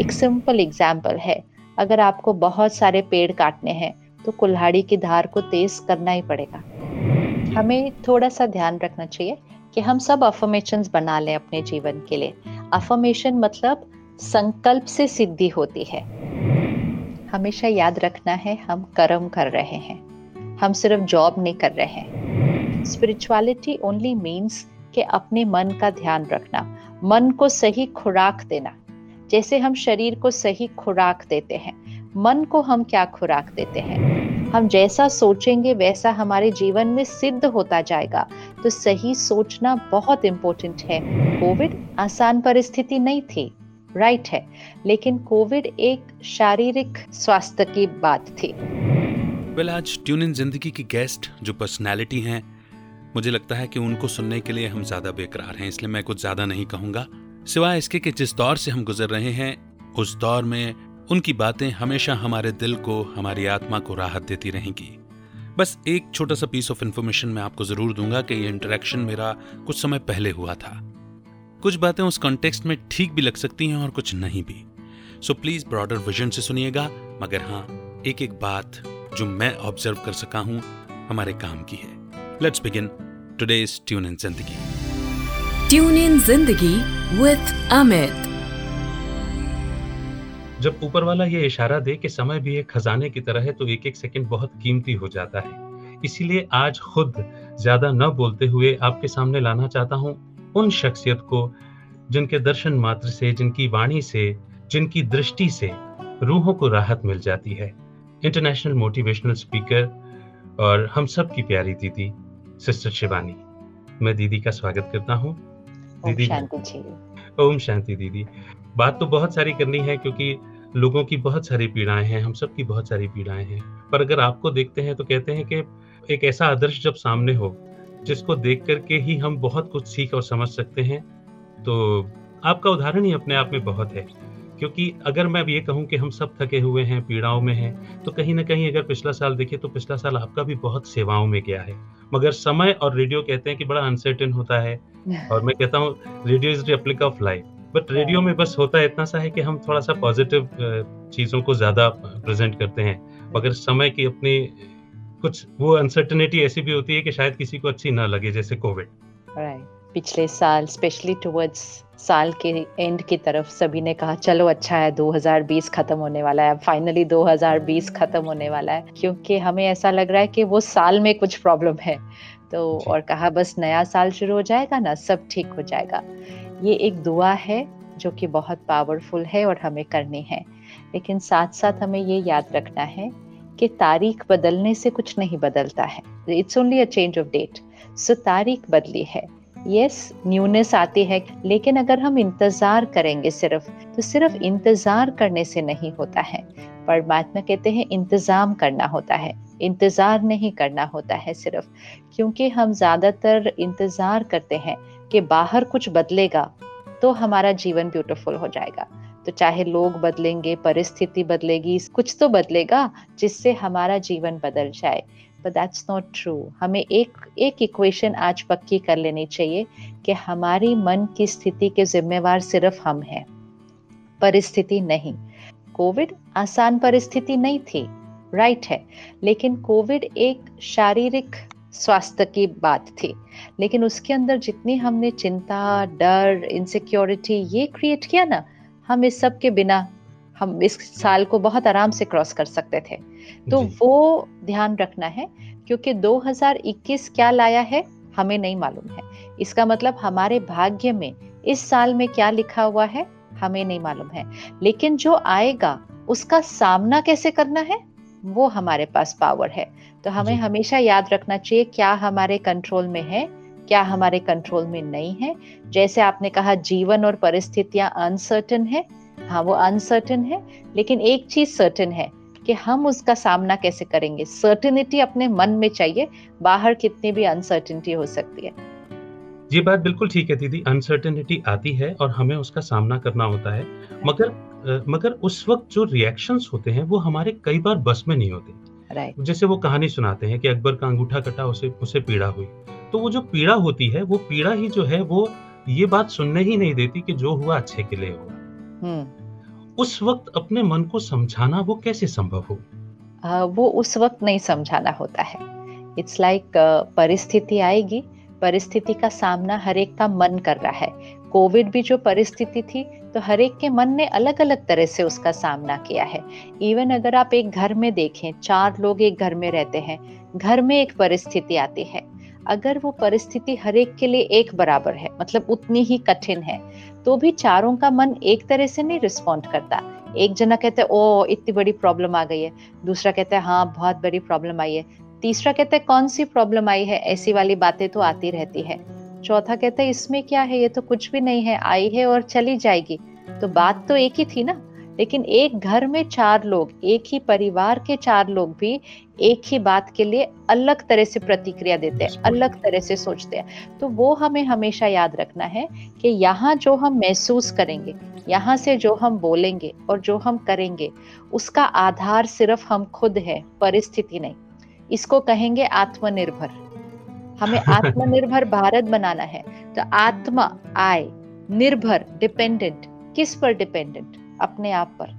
एक simple example है। अगर आपको बहुत सारे पेड़ काटने हैं तो कुल्हाड़ी की धार को तेज करना ही पड़ेगा। हमें थोड़ा सा ध्यान रखना चाहिए कि हम सब अफर्मेशन बना लें अपने जीवन के लिए। अफर्मेशन मतलब संकल्प से सिद्धि होती है। हमेशा याद रखना है, हम कर्म कर रहे हैं। हम सिर्फ़ जॉब नहीं कर रहे हैं। स्पिरिचुअलिटी ओनली मीन्स के अपने मन का ध्यान रखना। मन को सही खुराक देना। जैसे हम शरीर को सही खुराक देते हैं, मन को हम क्या खुराक देते हैं? हम जैसा सोचेंगे, वैसा हमारे जीवन में सिद्ध होता जाएगा। तो सही सोचना बहुत इम्पोर्टेंट है। कोविड आसान परिस्थिति नहीं थी राइट है। लेकिन कोविड एक शारीरिक स्वास्थ्य की बात थी। वेल आज ट्यून इन ज़िंदगी की गेस्ट जो पर्सनालिटी हैं, मुझे लगता है कि उनको सुनने के लिए हम ज़्यादा बेकरार हैं, इसलिए मैं कुछ ज़्यादा नहीं कहूँगा। सिवाय इसके कि जिस दौर से हम गुजर रहे हैं, उस दौर में उनकी बातें हमेशा हमारे दिल को, हमारी आत्मा को राहत देती रहेंगी। बस एक छोटा सा पीस ऑफ़ इन्फॉर्मेशन मैं आपको ज़रूर दूँगा कि ये इंटरेक्शन मेरा कुछ समय पहले हुआ था। कुछ बातें उस कॉन्टेक्स्ट में ठीक भी लग सकती हैं और कुछ नहीं भी। सो प्लीज़ ब्रॉडर विजन से सुनिएगा, मगर हाँ एक एक बात जो मैं ऑब्ज़र्व कर सका हूँ, हमारे काम की है। Let's begin today's tune in ज़िंदगी। ट्यून इन ज़िंदगी विथ अमित जब ऊपर वाला ये इशारा दे कि समय भी एक खजाने की तरह है तो एक एक सेकंड बहुत कीमती हो जाता है। इसीलिए आज खुद ज़्यादा न बोलते हुए आपके सामने लाना चाहता हूँ उन शख्सियत को, जिनके दर्शन मात्र से, जिनकी वाणी से, जिनकी दृष्टि से रूहों को राहत मिल जाती है। इंटरनेशनल मोटिवेशनल स्पीकर और हम सब की प्यारी दीदी सिस्टर शिवानी मैं दीदी का स्वागत करता हूँ। दीदी ओम शांति दीदी। बात तो बहुत सारी करनी है क्योंकि लोगों की बहुत सारी पीड़ाएँ हैं हम सबकी बहुत सारी पीड़ाएँ हैं। पर अगर आपको देखते हैं तो कहते हैं कि एक ऐसा आदर्श जब सामने हो जिसको देख करके ही हम बहुत कुछ सीख और समझ सकते हैं तो आपका उदाहरण ही अपने आप में बहुत है। क्योंकि अगर मैं ये कहूँ कि हम सब थके हुए हैं पीड़ाओं में हैं तो कहीं ना कहीं अगर पिछला साल देखे तो पिछला साल आपका भी बहुत सेवाओं में गया है। मगर समय और रेडियो कहते हैं कि बड़ा अनसर्टेन होता है। और मैं कहता हूँ radio is replica of life but radio में बस होता है इतना सा है कि हम थोड़ा सा पॉजिटिव चीज़ों को ज़्यादा प्रेजेंट करते हैं। मगर समय की अपनी कुछ वो अनसर्टनिटी ऐसी भी होती है कि शायद किसी को अच्छी ना लगे जैसे कोविड पिछले साल स्पेशली टुवर्ड्स साल के एंड की तरफ़ सभी ने कहा चलो अच्छा है 2020 खत्म होने वाला है। फाइनली 2020 खत्म होने वाला है क्योंकि हमें ऐसा लग रहा है कि वो साल में कुछ प्रॉब्लम है। तो और कहा बस नया साल शुरू हो जाएगा ना सब ठीक हो जाएगा। ये एक दुआ है जो कि बहुत पावरफुल है और हमें करनी है। लेकिन साथ साथ हमें ये याद रखना है कि तारीख बदलने से कुछ नहीं बदलता है। It's only a change of date so तारीख बदली है। यस न्यूनेस आती है, लेकिन अगर हम इंतज़ार करेंगे सिर्फ़ तो सिर्फ़ इंतज़ार करने से नहीं होता है। परमात्मा कहते हैं, इंतज़ाम करना होता है। इंतज़ार नहीं करना होता है सिर्फ़, क्योंकि हम ज़्यादातर इंतज़ार करते हैं कि बाहर कुछ बदलेगा तो हमारा जीवन ब्यूटीफुल हो जाएगा। तो चाहे लोग बदलेंगे, परिस्थिति बदलेगी, कुछ तो बदलेगा, जिससे हमारा जीवन बदल जाए। बट दैट्स नॉट ट्रू हमें एक एक इक्वेशन आज पक्की कर लेनी चाहिए कि हमारी मन की स्थिति के जिम्मेवार सिर्फ़ हम हैं। परिस्थिति नहीं। कोविड आसान परिस्थिति नहीं थी। राइट है। लेकिन कोविड एक शारीरिक स्वास्थ्य की बात थी। लेकिन उसके अंदर जितनी हमने चिंता, डर इनसिक्योरिटी ये क्रिएट किया ना, हम इस सब के बिना हम इस साल को बहुत आराम से क्रॉस कर सकते थे। तो वो ध्यान रखना है क्योंकि 2021 क्या लाया है हमें नहीं मालूम है। इसका मतलब हमारे भाग्य में इस साल में क्या लिखा हुआ है हमें नहीं मालूम है। लेकिन जो आएगा उसका सामना कैसे करना है वो हमारे पास पावर है। तो हमें हमेशा याद रखना चाहिए क्या हमारे कंट्रोल में है क्या हमारे कंट्रोल में नहीं है। जैसे आपने कहा जीवन और परिस्थितियाँ अनसर्टन है हाँ वो अनसर्टन है लेकिन एक चीज़ सर्टन है कि हम उसका सामना कैसे करेंगे। सर्टनिटी अपने मन में चाहिए बाहर कितनी भी अनसर्टनिटी हो सकती है। ये बात बिल्कुल ठीक है दीदी। अनसर्टेनिटी आती है और हमें उसका सामना करना होता है। मगर मगर उस वक्त जो रिएक्शंस होते हैं वो हमारे कई बार बस में नहीं होते। Right. जैसे वो कहानी सुनाते हैं कि अकबर का अंगूठा कटा उसे उसे पीड़ा हुई। तो वो जो पीड़ा होती है वो पीड़ा ही जो है वो ये बात सुनने ही नहीं देती कि जो हुआ अच्छे के लिए हुआ। उस वक्त अपने मन को समझाना वो कैसे संभव हो? uh, वो उस वक्त नहीं समझाना होता है। इट्स लाइक like, uh, परिस्थिति आएगी परिस्थिति का सामना हर एक का मन कर रहा है। कोविड भी जो परिस्थिति थी तो हर एक के मन ने अलग अलग तरह से उसका सामना किया है। इवन अगर आप एक घर में देखें चार लोग एक घर में रहते हैं घर में एक परिस्थिति आती है। अगर वो परिस्थिति हर एक के लिए एक बराबर है मतलब उतनी ही कठिन है तो भी चारों का मन एक तरह से नहीं रिस्पॉन्ड करता। एक जना कहते हैं ओ इतनी बड़ी प्रॉब्लम आ गई है। दूसरा कहता, है हाँ बहुत बड़ी प्रॉब्लम आई है। तीसरा कहता है कौन सी प्रॉब्लम आई है? ऐसी वाली बातें तो आती रहती है। चौथा कहता है इसमें क्या है? ये तो कुछ भी नहीं है, आई है और चली जाएगी। तो बात तो एक ही थी ना। लेकिन एक घर में चार लोग एक ही परिवार के चार लोग भी एक ही बात के लिए अलग तरह से प्रतिक्रिया देते हैं अलग तरह से सोचते हैं। तो वो हमें हमेशा याद रखना है कि यहाँ जो हम महसूस करेंगे यहाँ से जो हम बोलेंगे और जो हम करेंगे उसका आधार सिर्फ़ हम खुद है परिस्थिति नहीं। इसको कहेंगे आत्मनिर्भर। हमें आत्मनिर्भर भारत बनाना है। तो आत्मा आय निर्भर डिपेंडेंट किस पर डिपेंडेंट अपने आप पर।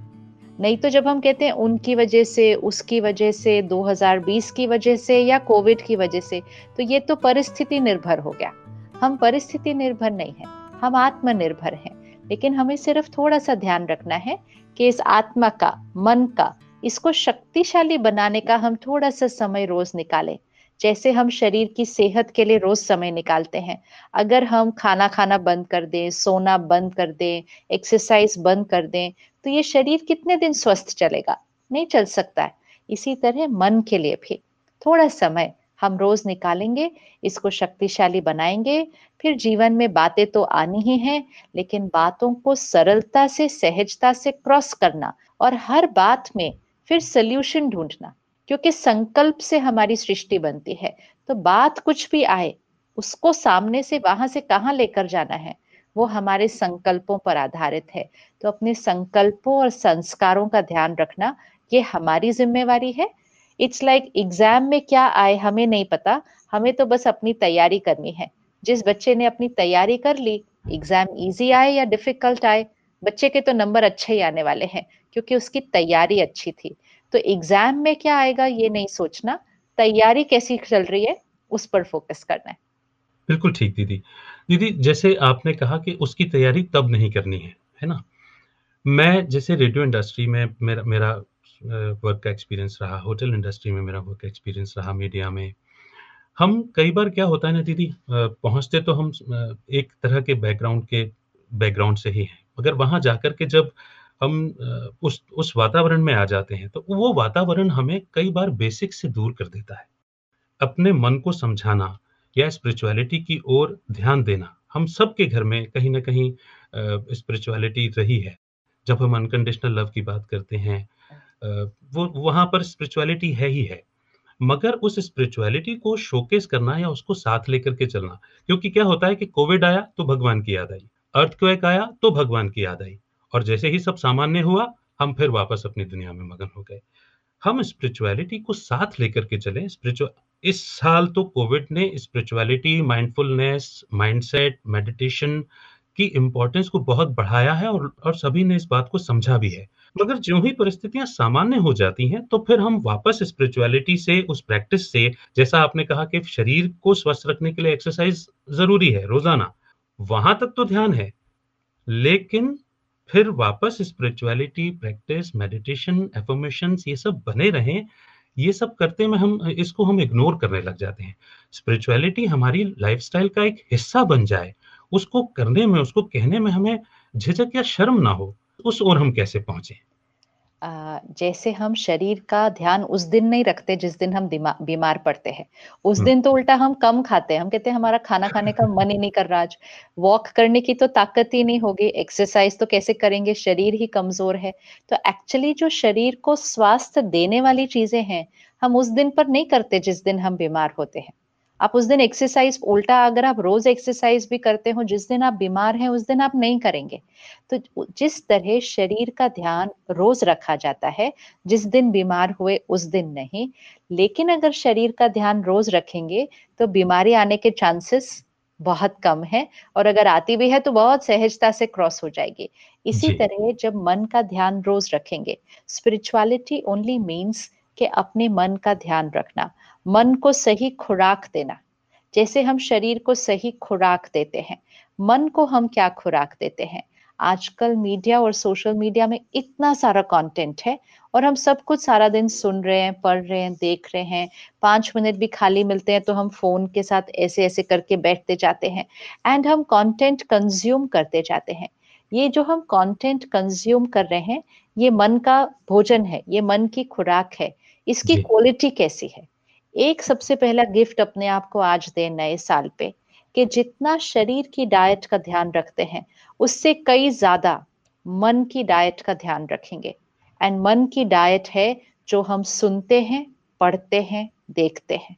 नहीं तो जब हम कहते हैं उनकी वजह से, उसकी वजह से 2020 की वजह से या कोविड की वजह से तो ये तो परिस्थिति निर्भर हो गया। हम परिस्थिति निर्भर नहीं है, हम आत्मनिर्भर हैं, लेकिन हमें सिर्फ़ थोड़ा सा ध्यान रखना है कि इस आत्मा का, मन का, इसको शक्तिशाली बनाने का हम थोड़ा सा समय रोज निकालें। जैसे हम शरीर की सेहत के लिए रोज समय निकालते हैं। अगर हम खाना खाना बंद कर दें, सोना बंद कर दें एक्सरसाइज बंद कर दें तो ये शरीर कितने दिन स्वस्थ चलेगा? नहीं चल सकता है। इसी तरह मन के लिए भी। थोड़ा समय हम रोज निकालेंगे, इसको शक्तिशाली बनाएँगे, फिर जीवन में बातें तो आनी ही हैं, लेकिन बातों को सरलता से, सहजता से क्रॉस करना और हर बात में फिर सल्यूशन ढूंढना। क्योंकि संकल्प से हमारी सृष्टि बनती है। तो बात कुछ भी आए, उसको सामने से, वहाँ से कहाँ लेकर जाना है, वो हमारे संकल्पों पर आधारित है। तो अपने संकल्पों और संस्कारों का ध्यान रखना, ये हमारी जिम्मेवारी है। इट्स लाइक एग्ज़ाम में क्या आए, हमें नहीं पता, हमें तो बस अपनी तैयारी करनी है। जिस बच्चे ने अपनी तैयारी कर ली एग्ज़ाम इजी आए या डिफ़िकल्ट आए, बच्चे के तो नंबर अच्छे ही आने वाले हैं, क्योंकि उसकी तैयारी अच्छी थी। तो एग्ज़ाम में क्या आएगा ये नहीं सोचना। तैयारी कैसी चल रही है, उस पर फोकस करना है। बिल्कुल ठीक, दीदी। दीदी, जैसे आपने कहा कि उसकी तैयारी तब नहीं करनी है है ना? मैं जैसे रेडियो इंडस्ट्री में मेरा मेरा वर्क का एक्सपीरियंस रहा होटल इंडस्ट्री में मेरा वर्क एक्सपीरियंस रहा मीडिया में। हम कई बार क्या होता है ना, दीदी पहुँचते तो हम एक तरह के बैकग्राउंड के बैकग्राउंड से ही हैं। मगर वहाँ जाकर के जब हम उस उस वातावरण में आ जाते हैं तो वो वातावरण हमें कई बार बेसिक से दूर कर देता है। अपने मन को समझाना या स्पिरिचुअलिटी की ओर ध्यान देना, हम सबके घर में कहीं ना कहीं स्पिरिचुअलिटी रही है। जब हम अनकंडीशनल लव की बात करते हैं वो, वहाँ पर स्पिरिचुअलिटी है ही है। मगर उस स्पिरिचुअलिटी को शोकेस करना या उसको साथ लेकर के चलना, क्योंकि क्या होता है कि कोविड आया तो भगवान की याद आई अर्थक्वेक आया तो भगवान की याद आई। और जैसे ही सब सामान्य हुआ, हम फिर वापस अपनी दुनिया में मगन हो गए। हम स्पिरिचुअलिटी को साथ लेकर के चले। स्पिरिचुअल इस साल तो कोविड ने स्पिरिचुअलिटी माइंडफुलनेस माइंडसेट मेडिटेशन की इम्पोर्टेंस को बहुत बढ़ाया है और और सभी ने इस बात को समझा भी है। मगर जो ही परिस्थितियाँ सामान्य हो जाती हैं तो फिर हम वापस स्पिरिचुअलिटी से, उस प्रैक्टिस से, जैसा आपने कहा कि शरीर को स्वस्थ रखने के लिए एक्सरसाइज ज़रूरी है, रोज़ाना, वहाँ तक तो ध्यान है। लेकिन फिर वापस स्पिरिचुअलिटी प्रैक्टिस मेडिटेशन एफर्मेशन ये सब बने रहें। ये सब करते में हम, इसको हम इग्नोर करने लग जाते हैं। स्पिरिचुअलिटी हमारी लाइफस्टाइल का एक हिस्सा बन जाए। उसको करने में, उसको कहने में हमें झिझक या शर्म ना हो। उस ओर हम कैसे पहुँचे? जैसे हम शरीर का ध्यान उस दिन नहीं रखते जिस दिन हम बीमार पड़ते हैं। उस दिन तो उल्टा हम कम खाते हैं। हम कहते हैं हमारा खाना खाने का मन ही नहीं कर रहा आज। वॉक करने की तो ताकत ही नहीं होगी। एक्सरसाइज तो कैसे करेंगे? शरीर ही कमज़ोर है। तो एक्चुअली जो शरीर को स्वास्थ्य देने वाली चीज़ें हैं हम उस दिन पर नहीं करते जिस दिन हम बीमार होते हैं। आप उस दिन एक्सरसाइज उल्टा अगर आप रोज एक्सरसाइज भी करते हो जिस दिन आप बीमार हैं उस दिन आप नहीं करेंगे। तो जिस तरह शरीर का ध्यान रोज रखा जाता है जिस दिन बीमार हुए उस दिन नहीं। लेकिन अगर शरीर का ध्यान रोज रखेंगे तो बीमारी आने के चांसेस बहुत कम है और अगर आती भी है तो बहुत सहजता से क्रॉस हो जाएगी। इसी तरह जब मन का ध्यान रोज रखेंगे स्पिरिचुअलिटी ओनली मीन्स के अपने मन का ध्यान रखना। मन को सही खुराक देना। जैसे हम शरीर को सही खुराक देते हैं मन को हम क्या खुराक देते हैं? आजकल मीडिया और सोशल मीडिया में इतना सारा कंटेंट है और हम सब कुछ सारा दिन सुन रहे हैं पढ़ रहे हैं देख रहे हैं। पाँच मिनट भी खाली मिलते हैं तो हम फ़ोन के साथ ऐसे ऐसे करके बैठते जाते हैं एंड हम कंटेंट कंज्यूम करते जाते हैं। ये जो हम कंटेंट कंज्यूम कर रहे हैं ये मन का भोजन है ये मन की खुराक है। इसकी क्वालिटी कैसी है? एक सबसे पहला गिफ्ट अपने आप को आज दे नए साल पे, कि जितना शरीर की डाइट का ध्यान रखते हैं, उससे कई ज़्यादा मन की डाइट का ध्यान रखेंगे। एंड मन की डाइट है जो हम सुनते हैं, पढ़ते हैं, देखते हैं।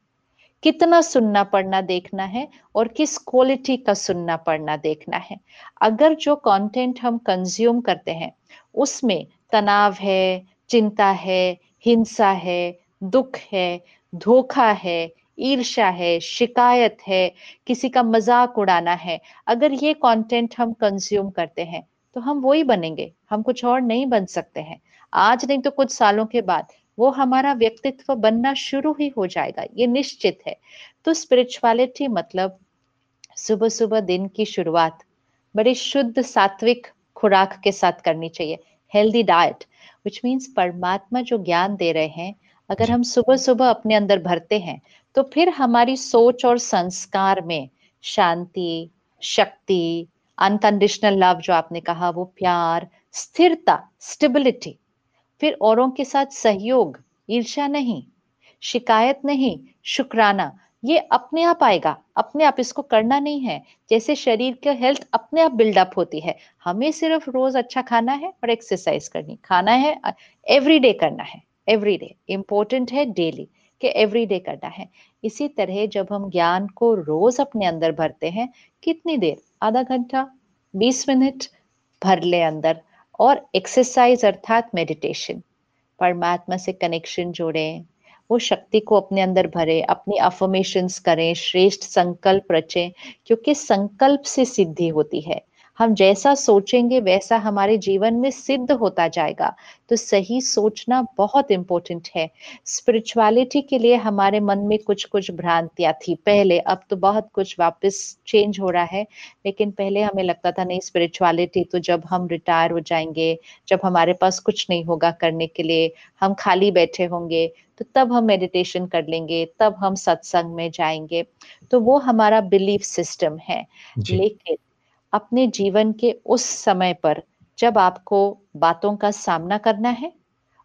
कितना सुनना पढ़ना देखना है और किस क्वालिटी का सुनना पढ़ना देखना है। अगर जो कंटेंट हम कंज्यूम करते हैं, उसमें तनाव है, चिंता है, हिंसा है, दुख है धोखा है, ईर्ष्या है, शिकायत है, किसी का मज़ाक उड़ाना है। अगर ये कंटेंट हम कंज्यूम करते हैं तो हम वही बनेंगे, हम कुछ और नहीं बन सकते हैं। आज नहीं तो कुछ सालों के बाद वो हमारा व्यक्तित्व बनना शुरू ही हो जाएगा, ये निश्चित है। तो स्पिरिचुअलिटी मतलब सुबह सुबह दिन की शुरुआत, बड़ी शुद्ध सात्विक खुराक के साथ करनी चाहिए हेल्दी डाइट विच मीन्स परमात्मा जो ज्ञान दे रहे हैं अगर हम सुबह सुबह अपने अंदर भरते हैं तो फिर हमारी सोच और संस्कार में शांति शक्ति अनकंडीशनल लव जो आपने कहा वो प्यार स्थिरता स्टेबिलिटी फिर औरों के साथ सहयोग ईर्ष्या नहीं शिकायत नहीं शुक्राना ये अपने आप आएगा। अपने आप इसको करना नहीं है। जैसे शरीर के हेल्थ अपने आप बिल्डअप होती है। हमें सिर्फ़ रोज अच्छा खाना है और एक्सरसाइज करनी। खाना है एवरी डे करना है। एवरी डे इम्पोर्टेंट है डेली कि एवरी डे करना है। इसी तरह जब हम ज्ञान को रोज अपने अंदर भरते हैं, कितनी देर? आधा घंटा, बीस मिनट, भर ले अंदर। और एक्सरसाइज अर्थात मेडिटेशन परमात्मा से कनेक्शन जोड़ें, वो शक्ति को अपने अंदर भरे, अपनी अफर्मेशंस करें, श्रेष्ठ संकल्प रचें, क्योंकि संकल्प से सिद्धि होती है। हम जैसा सोचेंगे वैसा हमारे जीवन में सिद्ध होता जाएगा। तो सही सोचना बहुत इंपॉर्टेंट है। स्पिरिचुअलिटी के लिए हमारे मन में कुछ कुछ भ्रांतियाँ थी पहले अब तो बहुत कुछ वापस चेंज हो रहा है। लेकिन पहले हमें लगता था नहीं स्पिरिचुअलिटी तो जब हम रिटायर हो जाएँगे जब हमारे पास कुछ नहीं होगा करने के लिए हम खाली बैठे होंगे तो तब हम मेडिटेशन कर लेंगे तब हम सत्संग में जाएँगे। तो वो हमारा बिलीफ सिस्टम है। लेकिन अपने जीवन के उस समय पर जब आपको बातों का सामना करना है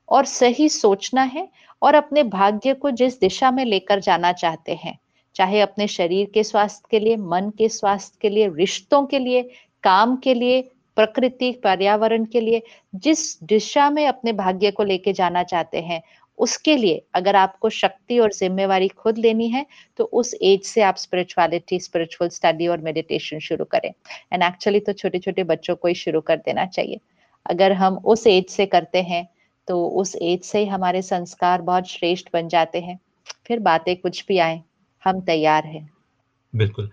और सही सोचना है और अपने भाग्य को जिस दिशा में लेकर जाना चाहते हैं, चाहे अपने शरीर के स्वास्थ्य के लिए, मन के स्वास्थ्य के लिए, रिश्तों के लिए, काम के लिए, प्रकृति, पर्यावरण के लिए, जिस दिशा में अपने भाग्य को लेके जाना चाहते हैं उसके लिए अगर आपको शक्ति और जिम्मेवारी खुद लेनी है तो उस एज से आप स्पिरिचुअलिटी स्पिरिचुअल स्टडी और मेडिटेशन शुरू करें। एंड एक्चुअली तो छोटे छोटे बच्चों को ही शुरू कर देना चाहिए। अगर हम उस एज से करते हैं तो उस एज से ही हमारे संस्कार बहुत श्रेष्ठ बन जाते हैं। फिर बातें कुछ भी आए, हम तैयार हैं। बिल्कुल।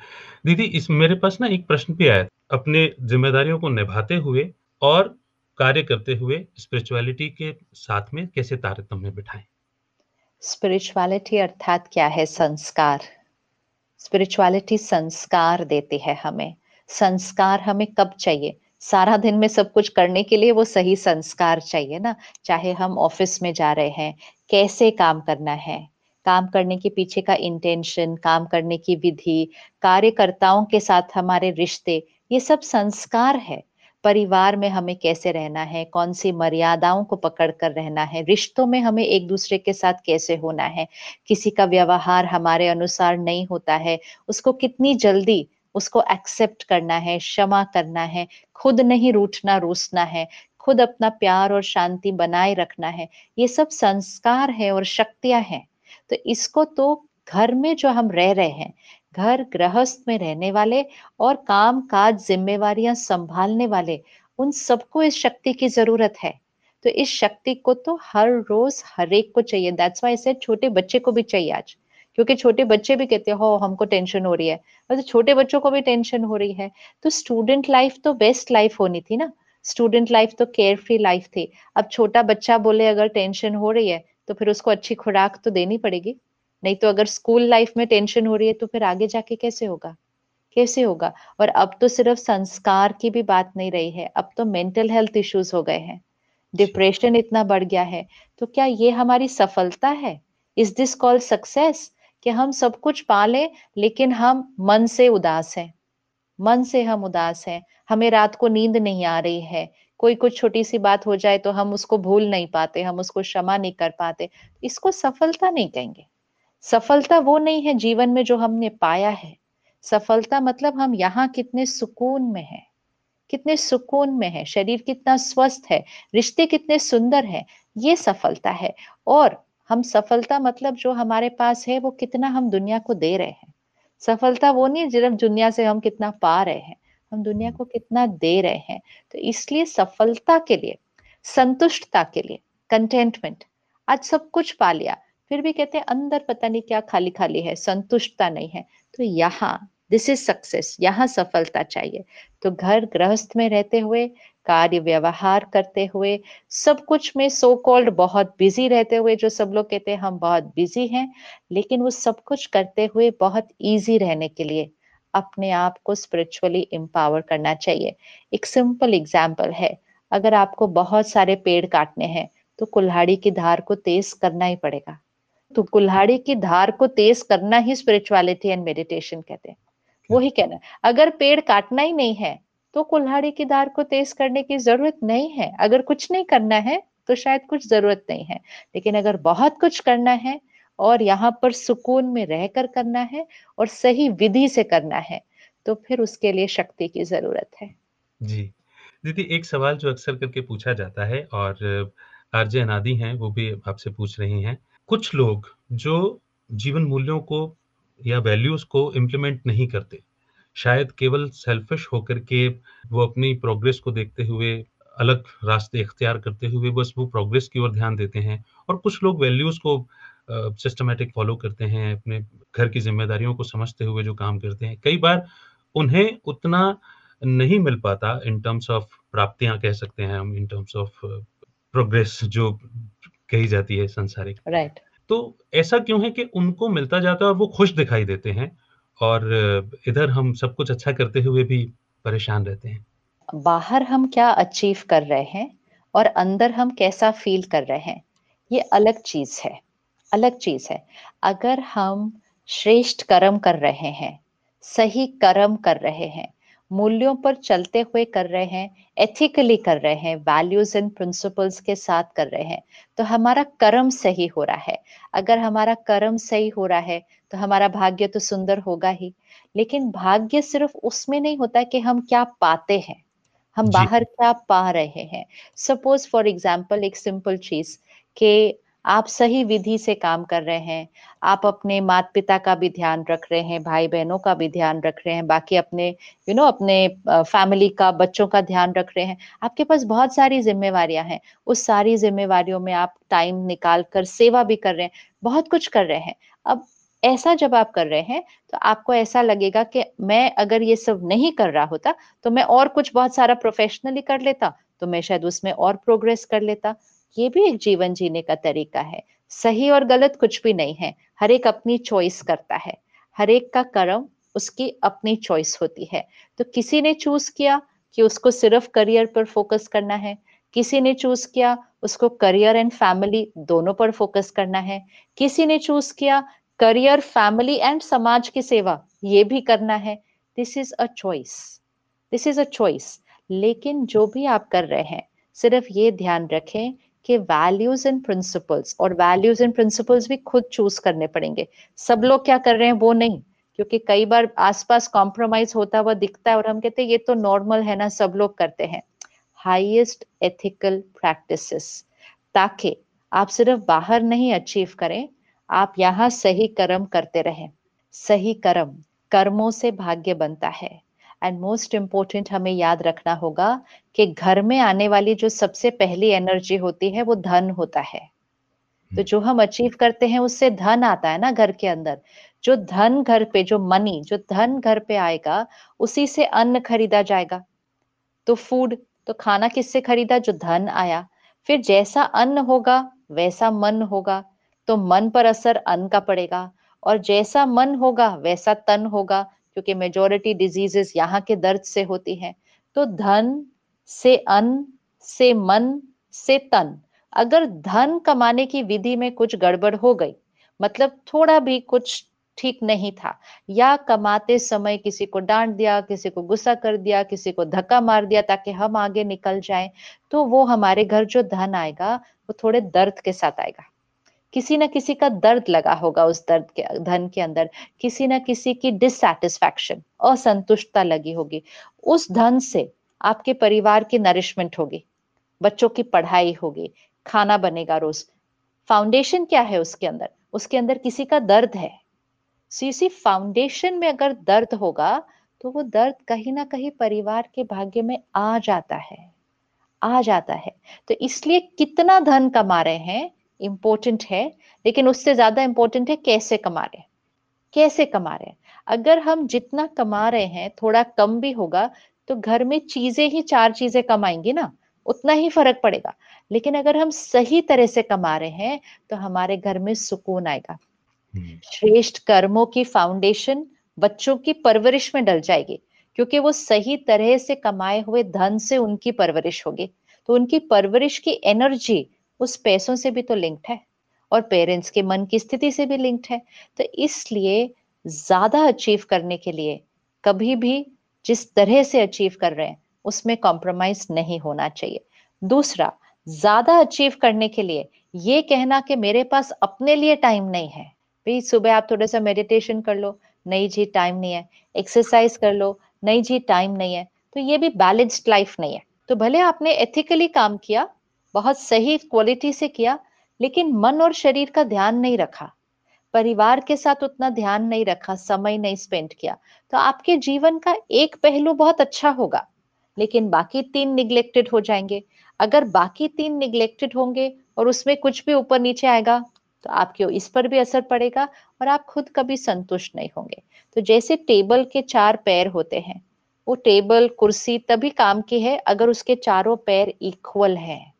दीदी, इस मेरे पास ना एक प्रश्न भी आया अपने जिम्मेदारियों को निभाते हुए और कार्य करते हुए स्पिरिचुअलिटी के साथ में कैसे तारतम्य बिठाएँ? स्पिरिचुअलिटी अर्थात क्या है? संस्कार। स्पिरिचुअलिटी संस्कार देती है हमें। संस्कार हमें कब चाहिए? सारा दिन में सब कुछ करने के लिए वो सही संस्कार चाहिए ना? चाहे हम ऑफ़िस में जा रहे हैं, कैसे काम करना है? काम करने के पीछे का इंटेंशन काम करने की विधि, कार्यकर्ताओं के साथ हमारे रिश्ते, ये सब संस्कार है। परिवार में हमें कैसे रहना है? कौन सी मर्यादाओं को पकड़ कर रहना है? रिश्तों में हमें एक दूसरे के साथ कैसे होना है? किसी का व्यवहार हमारे अनुसार नहीं होता है। उसको कितनी जल्दी उसको एक्सेप्ट करना है, क्षमा करना है, खुद नहीं रूठना, रूसना है, खुद अपना प्यार और शांति बनाए रखना है। ये सब संस्कार है और शक्तियाँ हैं। तो इसको तो घर में जो हम रह रहे हैं घर गृहस्थ में रहने वाले और काम काज जिम्मेवारियाँ संभालने वाले, उन सबको इस शक्ति की ज़रूरत है। तो इस शक्ति को तो हर रोज हर एक को चाहिए। दैट्स वाई से छोटे बच्चे को भी चाहिए आज। क्योंकि छोटे बच्चे भी कहते हो हमको टेंशन हो रही है। मतलब तो छोटे बच्चों को भी टेंशन हो रही है। तो स्टूडेंट लाइफ तो बेस्ट लाइफ होनी थी ना। स्टूडेंट लाइफ तो केयर फ्री लाइफ थी। अब छोटा बच्चा बोले, अगर टेंशन हो रही है तो फिर उसको अच्छी खुराक तो देनी पड़ेगी। नहीं तो अगर स्कूल लाइफ में टेंशन हो रही है तो फिर आगे जाके कैसे होगा? कैसे होगा? और अब तो सिर्फ़ संस्कार की भी बात नहीं रही है अब तो मेंटल हेल्थ इश्यूज़ हो गए हैं। डिप्रेशन इतना बढ़ गया है तो क्या ये हमारी सफलता है? इज़ दिस कॉल सक्सेस कि हम सब कुछ पा लें लेकिन हम मन से उदास हैं। मन से हम उदास हैं हमें रात को नींद नहीं आ रही है। कोई कुछ छोटी सी बात हो जाए तो हम उसको भूल नहीं पाते हम उसको क्षमा नहीं कर पाते। इसको सफलता नहीं कहेंगे। सफलता वो नहीं है जीवन में जो हमने पाया है। सफलता मतलब हम यहाँ कितने सुकून में हैं। कितने सुकून में है। शरीर कितना स्वस्थ है। रिश्ते कितने सुंदर है। ये सफलता है। और हम सफलता मतलब जो हमारे पास है, वो कितना हम दुनिया को दे रहे हैं। सफलता वो नहीं है सिर्फ़ दुनिया से हम कितना पा रहे हैं। हम दुनिया को कितना दे रहे हैं। तो इसलिए सफलता के लिए, संतुष्टता के लिए कंटेंटमेंट आज सब कुछ पा लिया। फिर भी कहते हैं, अंदर पता नहीं क्या खाली खाली है, संतुष्टता नहीं है। तो यहाँ दिस इज़ सक्सेस यहाँ सफलता चाहिए। तो घर गृहस्थ में रहते हुए, कार्य व्यवहार करते हुए, सब कुछ में सो कॉल्ड बहुत बिज़ी रहते हुए, जो सब लोग कहते हैं, हम बहुत बिज़ी हैं, लेकिन वो सब कुछ करते हुए बहुत इजी रहने के लिए अपने आप को स्पिरिचुअली एम्पावर करना चाहिए। एक सिंपल एग्ज़ाम्पल है, अगर आपको बहुत सारे पेड़ काटने हैं तो कुल्हाड़ी की धार को तेज करना ही पड़ेगा। तो कुल्हाड़ी की धार को तेज करना ही स्पिरिचुअलिटी एंड मेडिटेशन कहते हैं। वही कहना अगर पेड़ काटना ही नहीं है तो कुल्हाड़ी की धार को तेज करने की ज़रूरत नहीं है। अगर कुछ नहीं करना है तो शायद कुछ ज़रूरत नहीं है। लेकिन अगर बहुत कुछ करना है और यहाँ पर सुकून में रहकर करना है और सही विधि से करना है तो फिर उसके लिए शक्ति की ज़रूरत है। जी। दीदी, एक सवाल जो अक्सर करके पूछा जाता है और आरजे अनादि हैं, वो भी आपसे पूछ रही हैं। कुछ लोग जो जीवन मूल्यों को या वैल्यूज़ को इम्प्लीमेंट नहीं करते, शायद केवल सेल्फिश होकर के वो अपनी प्रोग्रेस को देखते हुए अलग रास्ते इख्तियार करते हुए बस वो प्रोग्रेस की ओर ध्यान देते हैं और कुछ लोग वैल्यूज़ को सिस्टमेटिक फॉलो करते हैं, अपने घर की जिम्मेदारियों को समझते हुए जो काम करते हैं। कई बार उन्हें उतना नहीं मिल पाता इन टर्म्स ऑफ़ प्राप्तियाँ कह सकते हैं हम इन टर्म्स ऑफ़ प्रोग्रेस जो कही जाती है संसारिक। Right right. तो ऐसा क्यों है कि उनको मिलता जाता है और वो खुश दिखाई देते हैं और इधर हम सब कुछ अच्छा करते हुए भी परेशान रहते हैं। बाहर हम क्या अचीव कर रहे हैं और अंदर हम कैसा फील कर रहे हैं ये अलग चीज़ है अलग चीज़ है। अगर हम श्रेष्ठ कर्म कर रहे हैं सही कर्म कर रहे हैं मूल्यों पर चलते हुए कर रहे हैं एथिकली कर रहे हैं वैल्यूज़ एंड प्रिंसिपल्स के साथ कर रहे हैं तो हमारा कर्म सही हो रहा है। अगर हमारा कर्म सही हो रहा है तो हमारा भाग्य तो सुंदर होगा ही। लेकिन भाग्य सिर्फ़ उसमें नहीं होता कि हम क्या पाते हैं हम बाहर क्या पा रहे हैं। सपोज़ फॉर एग्ज़ाम्पल एक सिंपल चीज़ के आप सही विधि से काम कर रहे हैं। आप अपने माता पिता का भी ध्यान रख रहे हैं भाई बहनों का भी ध्यान रख रहे हैं बाकी अपने यू you नो know, अपने फैमिली का बच्चों का ध्यान रख रहे हैं। आपके पास बहुत सारी जिम्मेवारियाँ हैं। उस सारी जिम्मेवारियों में आप टाइम निकाल कर सेवा भी कर रहे हैं बहुत कुछ कर रहे हैं। अब ऐसा जब आप कर रहे हैं तो आपको ऐसा लगेगा कि मैं अगर ये सब नहीं कर रहा होता तो मैं और कुछ बहुत सारा प्रोफेशनली कर लेता तो मैं शायद उसमें और प्रोग्रेस कर लेता। ये भी एक जीवन जीने का तरीका है। सही और गलत कुछ भी नहीं है। हर एक अपनी चॉइस करता है। हर एक का कर्म उसकी अपनी चॉइस होती है। तो किसी ने चूज़ किया कि उसको सिर्फ़ करियर पर फोकस करना है। किसी ने चूज़ किया उसको करियर एंड फैमिली दोनों पर फोकस करना है। किसी ने चूज़ किया करियर फैमिली एंड समाज की सेवा, ये भी करना है। This is a choice this is a choice लेकिन जो भी आप कर रहे हैं, सिर्फ़ ये ध्यान रखें कि वैल्यूज़ एंड प्रिंसिपल्स और वैल्यूज़ एंड प्रिंसिपल्स भी खुद चूज़ करने पड़ेंगे। सब लोग क्या कर रहे हैं? वो नहीं, क्योंकि कई बार आसपास कॉम्प्रोमाइज होता हुआ दिखता है और हम कहते हैं, ये तो नॉर्मल है ना, सब लोग करते हैं। हाईएस्ट एथिकल प्रैक्टिसेस ताकि आप सिर्फ़ बाहर नहीं अचीव करें, आप यहाँ सही कर्म करते रहें। सही कर्म, कर्मों से भाग्य बनता है। एंड मोस्ट इम्पोर्टेंट हमें याद रखना होगा कि घर में आने वाली जो सबसे पहली एनर्जी होती है, वो धन होता है। तो जो हम अचीव करते हैं, उससे धन आता है ना घर के अंदर। जो धन घर पे, जो मनी जो धन घर पे आएगा, उसी से अन्न खरीदा जाएगा। तो फ़ूड तो खाना किससे खरीदा? जो धन आया। फिर जैसा अन्न होगा, वैसा मन होगा। तो मन पर असर अन्न का पड़ेगा। और जैसा मन होगा, वैसा तन होगा। क्योंकि मेजोरिटी डिजीजेस यहाँ के दर्द से होती हैं। तो धन से अन्न, से मन, से तन, अगर धन कमाने की विधि में कुछ गड़बड़ हो गई मतलब थोड़ा भी कुछ ठीक नहीं था, या कमाते समय किसी को डांट दिया, किसी को गुस्सा कर दिया, किसी को धक्का मार दिया ताकि हम आगे निकल जाएँ तो वो हमारे घर जो धन आएगा, वो थोड़े दर्द के साथ आएगा। किसी ना किसी का दर्द लगा होगा उस दर्द के, धन के अंदर। किसी ना किसी की डिससेटिस्फैक्शन असंतुष्टता लगी होगी। उस धन से आपके परिवार की नरिशमेंट होगी, बच्चों की पढ़ाई होगी, खाना बनेगा रोज। फाउंडेशन क्या है उसके अंदर? उसके अंदर किसी का दर्द है। सो इसी फाउंडेशन में अगर दर्द होगा तो वो दर्द कहीं ना कहीं परिवार के भाग्य में आ जाता है, आ जाता है। तो इसलिए कितना धन कमा रहे हैं इंपॉर्टेंट है लेकिन उससे ज़्यादा इंपॉर्टेंट है कैसे कमा रहे हैं। कैसे कमा रहे हैं? अगर हम जितना कमा रहे हैं थोड़ा कम भी होगा तो घर में चीज़ें ही चार चीज़ें कमाएँगी ना उतना ही फ़र्क पड़ेगा। लेकिन अगर हम सही तरह से कमा रहे हैं तो हमारे घर में सुकून आएगा। हम्म। श्रेष्ठ कर्मों की फाउंडेशन बच्चों की परवरिश में डल जाएगी क्योंकि वो सही तरह से कमाए हुए धन से उनकी परवरिश होगी। तो उनकी परवरिश की एनर्जी उस पैसों से भी तो लिंक्ड है और पेरेंट्स के मन की स्थिति से भी लिंक्ड है। तो इसलिए ज़्यादा अचीव करने के लिए कभी भी जिस तरह से अचीव कर रहे हैं, उसमें कॉम्प्रोमाइज नहीं होना चाहिए। दूसरा, ज़्यादा अचीव करने के लिए ये कहना कि मेरे पास अपने लिए टाइम नहीं है। भाई, सुबह आप थोड़ा सा मेडिटेशन कर लो, नहीं जी टाइम नहीं है। एक्सरसाइज कर लो, नहीं जी टाइम नहीं है। तो ये भी बैलेंस्ड लाइफ नहीं है। तो भले आपने एथिकली काम किया बहुत सही क्वालिटी से किया, लेकिन मन और शरीर का ध्यान नहीं रखा। परिवार के साथ उतना ध्यान नहीं रखा, समय नहीं स्पेंड किया तो आपके जीवन का एक पहलू बहुत अच्छा होगा। लेकिन बाकी तीन निग्लेक्टेड हो जाएँगे। अगर बाकी तीन निग्लेक्टेड होंगे और उसमें कुछ भी ऊपर नीचे आएगा तो आपके इस पर भी असर पड़ेगा और आप खुद कभी संतुष्ट नहीं होंगे। तो जैसे टेबल के चार पैर होते हैं, वो टेबल, कुर्सी तभी काम की है अगर उसके चारों पैर इक्वल है।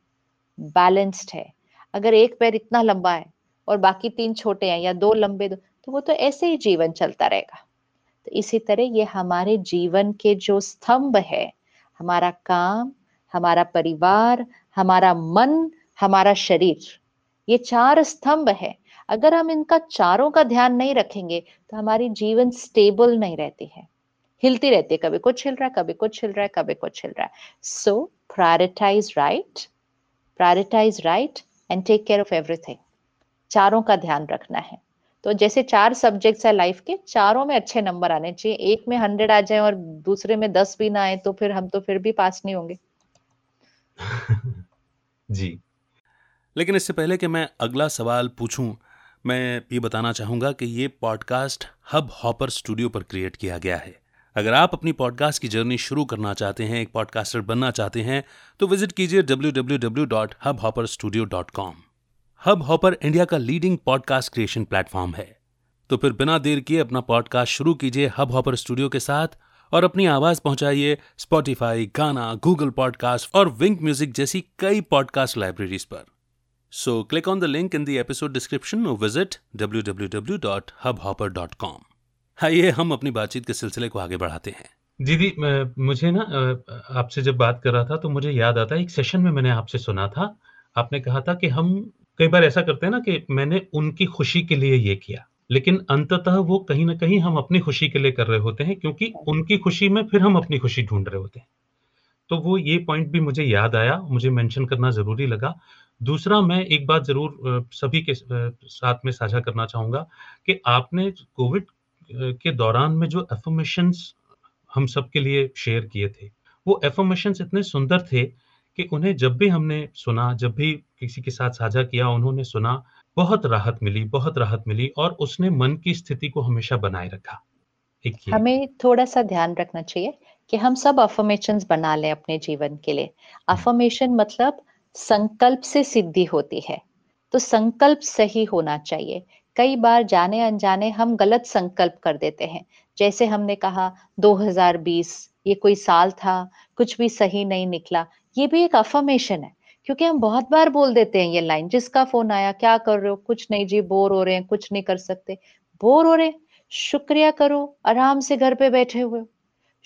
बैलेंस्ड है। अगर एक पैर इतना लंबा है और बाकी तीन छोटे हैं या दो लंबे दो तो वो तो ऐसे ही जीवन चलता रहेगा। तो इसी तरह ये हमारे जीवन के जो स्तंभ है, हमारा काम, हमारा परिवार, हमारा मन, हमारा शरीर, ये चार स्तंभ है। अगर हम इनका चारों का ध्यान नहीं रखेंगे तो हमारी जीवन स्टेबल नहीं रहती है। हिलती रहती है, कभी कुछ हिल रहा है, कभी कुछ हिल रहा है, कभी कुछ हिल रहा है। So prioritise right prioritise right and take care of everything चारों का ध्यान रखना है। तो जैसे चार सब्जेक्ट्स है लाइफ के, चारों में अच्छे नंबर आने चाहिए। एक में हंड्रेड आ जाए और दूसरे में दस भी ना आए तो फिर हम तो फिर भी पास नहीं होंगे। जी। लेकिन इससे पहले कि मैं अगला सवाल पूछूँ, मैं ये बताना चाहूँगा कि ये पॉडकास्ट हब हॉपर स्टूडियो पर क्रिएट किया गया है। अगर आप अपनी पॉडकास्ट की जर्नी शुरू करना चाहते हैं, एक पॉडकास्टर बनना चाहते हैं तो विज़िट कीजिए www.hubhopperstudio.com हब हॉपर इंडिया का लीडिंग पॉडकास्ट क्रिएशन प्लेटफॉर्म है। तो फिर बिना देर किए अपना पॉडकास्ट शुरू कीजिए हब हॉपर स्टूडियो के साथ और अपनी आवाज़ पहुंचाइए स्पॉटिफाई गाना गूगल पॉडकास्ट और विंक म्यूज़िक जैसी कई पॉडकास्ट लाइब्रेरीज पर। So click on the link in So click on visit W W W dot hub hopper dot www.hubhopper.com. आइए हम अपनी बातचीत के सिलसिले को आगे बढ़ाते हैं। दीदी मुझे ना आपसे जब बात कर रहा था तो मुझे याद आता है, एक सेशन में मैंने आपसे सुना था। आपने कहा था कि हम कई बार ऐसा करते हैं ना कि मैंने उनकी खुशी के लिए ये किया, लेकिन अंततः वो कहीं ना कहीं हम अपनी खुशी के लिए कर रहे होते हैं, क्योंकि उनकी खुशी में फिर हम अपनी खुशी ढूंढ रहे होते हैं। तो वो ये पॉइंट भी मुझे याद आया, मुझे मेंशन करना ज़रूरी लगा। दूसरा, मैं एक बात ज़रूर सभी के साथ में साझा करना चाहूँगा कि आपने कोविड के दौरान में जो एफर्मेशंस हम सबके लिए शेयर किए थे, वो एफर्मेशंस इतने सुंदर थे कि उन्हें जब भी हमने सुना, जब भी किसी के साथ साझा किया, उन्होंने सुना, बहुत राहत मिली बहुत राहत मिली और उसने मन की स्थिति को हमेशा बनाए रखा। हमें थोड़ा-सा ध्यान रखना चाहिए कि हम सब अफर्मेशन बना लें अपने जीवन के लिए। अफर्मेशन मतलब संकल्प से सिद्धि होती है तो संकल्प सही होना चाहिए। कई बार जाने अनजाने हम गलत संकल्प कर देते हैं। जैसे हमने कहा 2020 ये कोई साल था, कुछ भी सही नहीं निकला, ये भी एक अफर्मेशन है। क्योंकि हम बहुत बार बोल देते हैं ये लाइन, जिसका फ़ोन आया, क्या कर रहे हो? कुछ नहीं जी बोर हो रहे हैं, कुछ नहीं कर सकते। बोर हो रहे शुक्रिया करो, आराम से घर पे बैठे हुए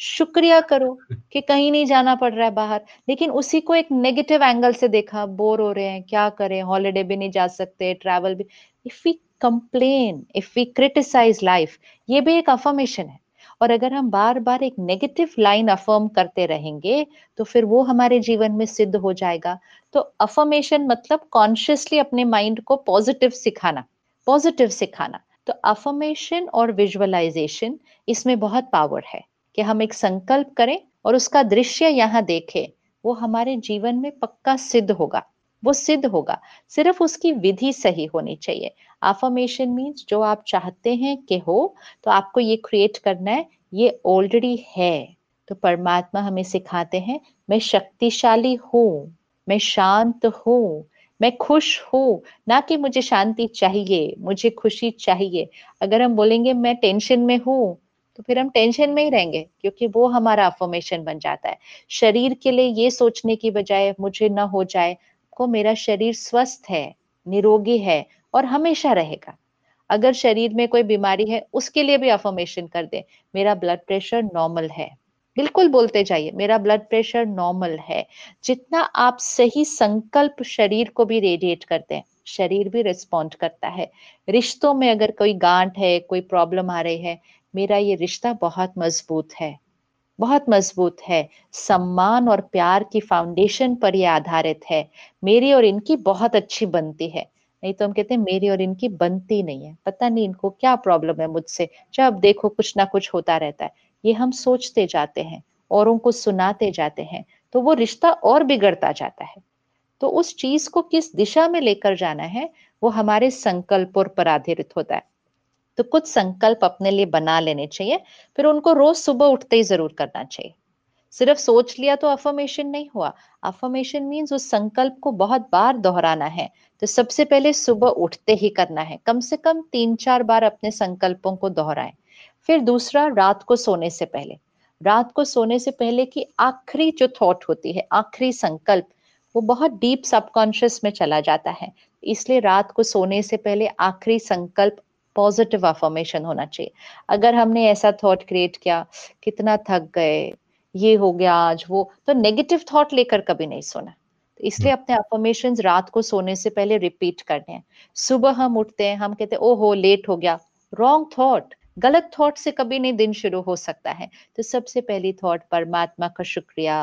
शुक्रिया करो कि कहीं नहीं जाना पड़ रहा है बाहर। लेकिन उसी को एक नेगेटिव एंगल से देखा बोर हो रहे हैं, क्या करें? हॉलिडे भी नहीं जा सकते ट्रैवल भी। If we complain if we criticise life ये भी एक अफर्मेशन है। और अगर हम बार बार एक नेगेटिव लाइन अफर्म करते रहेंगे तो फिर वो हमारे जीवन में सिद्ध हो जाएगा। तो अफर्मेशन मतलब कॉन्शियसली अपने माइंड को पॉजिटिव सिखाना पॉजिटिव सिखाना। तो अफर्मेशन और विजुअलाइजेशन इसमें बहुत पावर है। कि हम एक संकल्प करें और उसका दृश्य यहाँ देखें। वो हमारे जीवन में पक्का सिद्ध होगा। वो सिद्ध होगा। सिर्फ़ उसकी विधि सही होनी चाहिए। अफर्मेशन मीन्स जो आप चाहते हैं कि हो तो आपको ये क्रिएट करना है। ये ऑलरेडी है। तो परमात्मा हमें सिखाते हैं, मैं शक्तिशाली हूँ। मैं शांत हूँ। मैं खुश हूँ। ना कि मुझे शांति चाहिए, मुझे खुशी चाहिए। अगर हम बोलेंगे, मैं टेंशन में हूँ। तो फिर हम टेंशन में ही रहेंगे, क्योंकि वो हमारा अफॉर्मेशन बन जाता है। शरीर के लिए ये सोचने की बजाय, मुझे ना हो जाए, को मेरा शरीर स्वस्थ है, निरोगी है और हमेशा रहेगा। अगर शरीर में कोई बीमारी है, उसके लिए भी अफॉर्मेशन कर दे। मेरा ब्लड प्रेशर नॉर्मल है। बिल्कुल बोलते जाइए, मेरा ब्लड प्रेशर नॉर्मल है। जितना आप सही संकल्प शरीर को भी रेडिएट करते हैं, शरीर भी रिस्पॉन्ड करता है। रिश्तों में अगर कोई गांठ है, कोई प्रॉब्लम आ रही है मेरा ये रिश्ता बहुत मज़बूत है। बहुत मज़बूत है। सम्मान और प्यार की फाउंडेशन पर यह आधारित है। मेरी और इनकी बहुत अच्छी बनती है। नहीं तो हम कहते हैं, मेरी और इनकी बनती नहीं है। पता नहीं इनको क्या प्रॉब्लम है मुझसे। जब देखो, कुछ ना कुछ होता रहता है। ये हम सोचते जाते हैं, औरों को सुनाते जाते हैं तो वो रिश्ता और बिगड़ता जाता है। तो उस चीज़ को किस दिशा में लेकर जाना है, वो हमारे संकल्प पर आधारित होता है। तो कुछ संकल्प अपने लिए बना लेने चाहिए, फिर उनको रोज सुबह उठते ही ज़रूर करना चाहिए। सिर्फ़ सोच लिया तो अफर्मेशन नहीं हुआ। अफर्मेशन मीन्स उस संकल्प को बहुत बार दोहराना है तो सबसे पहले सुबह उठते ही करना है। कम से कम तीन चार बार अपने संकल्पों को दोहराएँ। फिर दूसरा, रात को सोने से पहले। रात को सोने से पहले की आखिरी जो थॉट होती है, आखिरी संकल्प, वो बहुत डीप सबकॉन्शियस में चला जाता है। इसलिए रात को सोने से पहले आखिरी संकल्प पॉजिटिव अफॉर्मेशन होना चाहिए। अगर हमने ऐसा थॉट क्रिएट किया कितना थक गए ये हो गया आज वो तो नेगेटिव थॉट लेकर कभी नहीं सोना। तो इसलिए अपने अफॉर्मेशन रात को सोने से पहले रिपीट करने हैं। सुबह हम उठते हैं हम कहते हैं ओहो लेट हो गया। रॉन्ग थॉट गलत थॉट से कभी नहीं दिन शुरू हो सकता है। तो सबसे पहली थॉट परमात्मा का शुक्रिया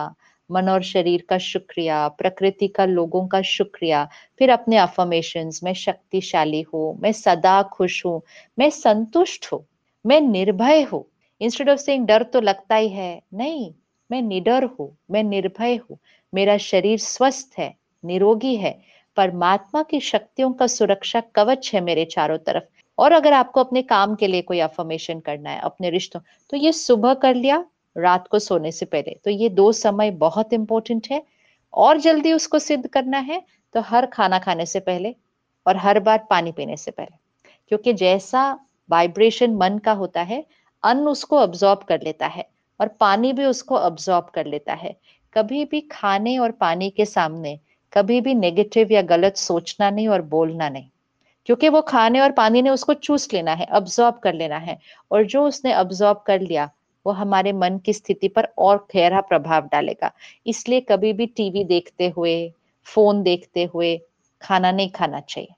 मन और शरीर का शुक्रिया, प्रकृति का, लोगों का शुक्रिया। फिर अपने अफर्मेशन मैं शक्तिशाली हूँ, मैं सदा खुश हूँ, मैं संतुष्ट हूँ, मैं निर्भय हूँ। इंस्टेड ऑफ़ सेइंग डर तो लगता ही है, नहीं, मैं निडर हूँ, मैं निर्भय हूँ। मेरा शरीर स्वस्थ है, निरोगी है। परमात्मा की शक्तियों का सुरक्षा कवच है मेरे चारों तरफ़। और अगर आपको अपने काम के लिए कोई अफर्मेशन करना है, अपने रिश्तों तो ये सुबह कर लिया। रात को सोने से पहले। तो ये दो समय बहुत इंपॉर्टेंट है और जल्दी उसको सिद्ध करना है तो हर खाना खाने से पहले और हर बार पानी पीने से पहले। क्योंकि जैसा वाइब्रेशन मन का होता है, अन्न उसको अब्जॉर्ब कर लेता है और पानी भी उसको अब्जॉर्ब कर लेता है। कभी भी खाने और पानी के सामने कभी भी नेगेटिव या गलत सोचना नहीं और बोलना नहीं। क्योंकि वो खाने और पानी ने उसको चूस लेना है अब्जॉर्ब कर लेना है और जो उसने अब्जॉर्ब कर लिया वो हमारे मन की स्थिति पर और गहरा प्रभाव डालेगा। इसलिए कभी भी टीवी देखते हुए फ़ोन देखते हुए खाना नहीं खाना चाहिए।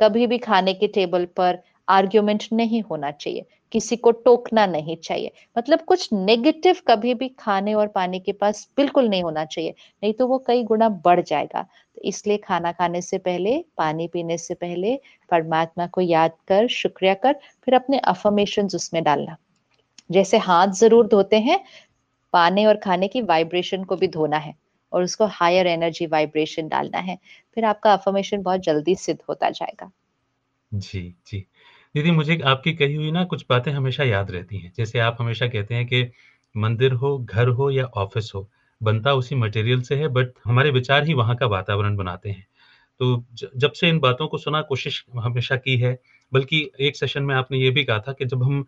कभी भी खाने के टेबल पर आर्ग्यूमेंट नहीं होना चाहिए। किसी को टोकना नहीं चाहिए। मतलब कुछ नेगेटिव कभी भी खाने और पानी के पास बिल्कुल नहीं होना चाहिए। नहीं तो वो कई गुना बढ़ जाएगा। तो इसलिए खाना खाने से पहले, पानी पीने से पहले, परमात्मा को याद कर, शुक्रिया कर, फिर अपने अफर्मेशन उसमें डालना। जैसे हाथ ज़रूर धोते हैं, पाने और खाने की वाइब्रेशन को भी धोना है और उसको हायर एनर्जी वाइब्रेशन डालना है। फिर आपका अफर्मेशन बहुत जल्दी सिद्ध होता जाएगा। जी जी। दीदी, मुझे आपकी कही हुई ना कुछ बातें हमेशा याद रहती हैं। जैसे आप हमेशा कहते हैं कि मंदिर हो, घर हो या ऑफ़िस हो, बनता उसी मटेरियल से है बट हमारे विचार ही वहाँ का वातावरण बनाते हैं। तो जब से इन बातों को सुना, कोशिश हमेशा की है, बल्कि एक सेशन में आपने ये भी कहा था कि जब हम